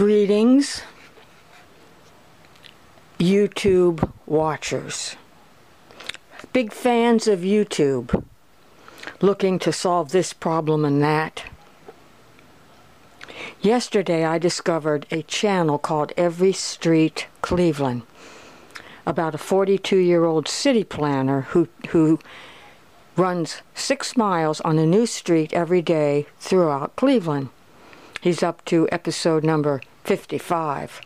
Greetings, YouTube watchers. Big fans of YouTube, looking to solve this problem and that. Yesterday I discovered a channel called Every Street Cleveland about a 42 year old city planner who, who runs six miles on a new street every day throughout Cleveland. He's up to episode number 55.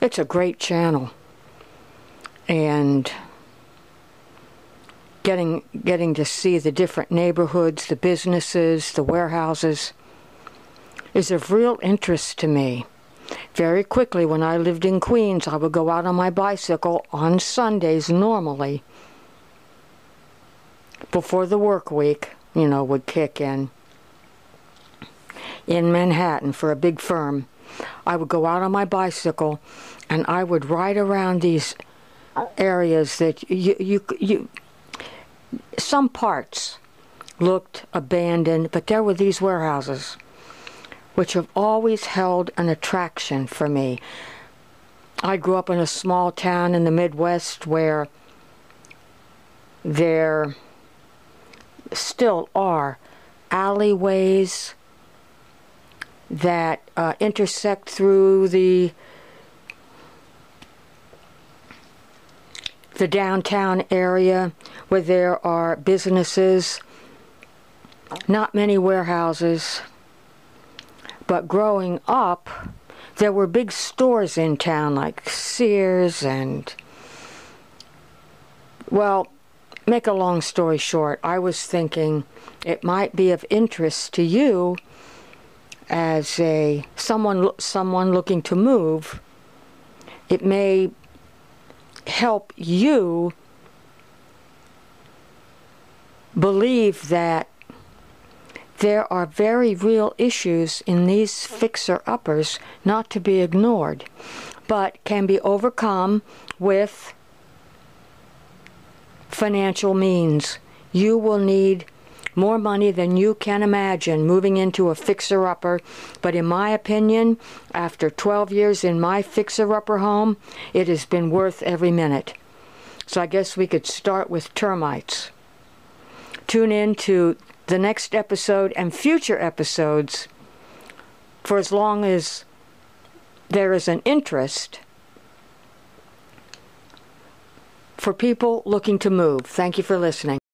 It's a great channel. And getting getting to see the different neighborhoods, the businesses, the warehouses is of real interest to me. Very quickly, when I lived in Queens, I would go out on my bicycle on Sundays normally before the work week, you know, would kick in in Manhattan for a big firm. I would go out on my bicycle and I would ride around these areas that you you you some parts looked abandoned, but there were these warehouses which have always held an attraction for me. I grew up in a small town in the Midwest where there still are alleyways that uh, intersect through the the downtown area where there are businesses, not many warehouses, but growing up, there were big stores in town like Sears and, well, make a long story short, I was thinking it might be of interest to you as a someone someone looking to move. It may help you believe that there are very real issues in these fixer uppers not to be ignored, but can be overcome with financial means. You will need more money than you can imagine moving into a fixer upper. But in my opinion, after 12 years in my fixer upper home, it has been worth every minute. So I guess we could start with termites. Tune in to the next episode and future episodes for as long as there is an interest for people looking to move. Thank you for listening.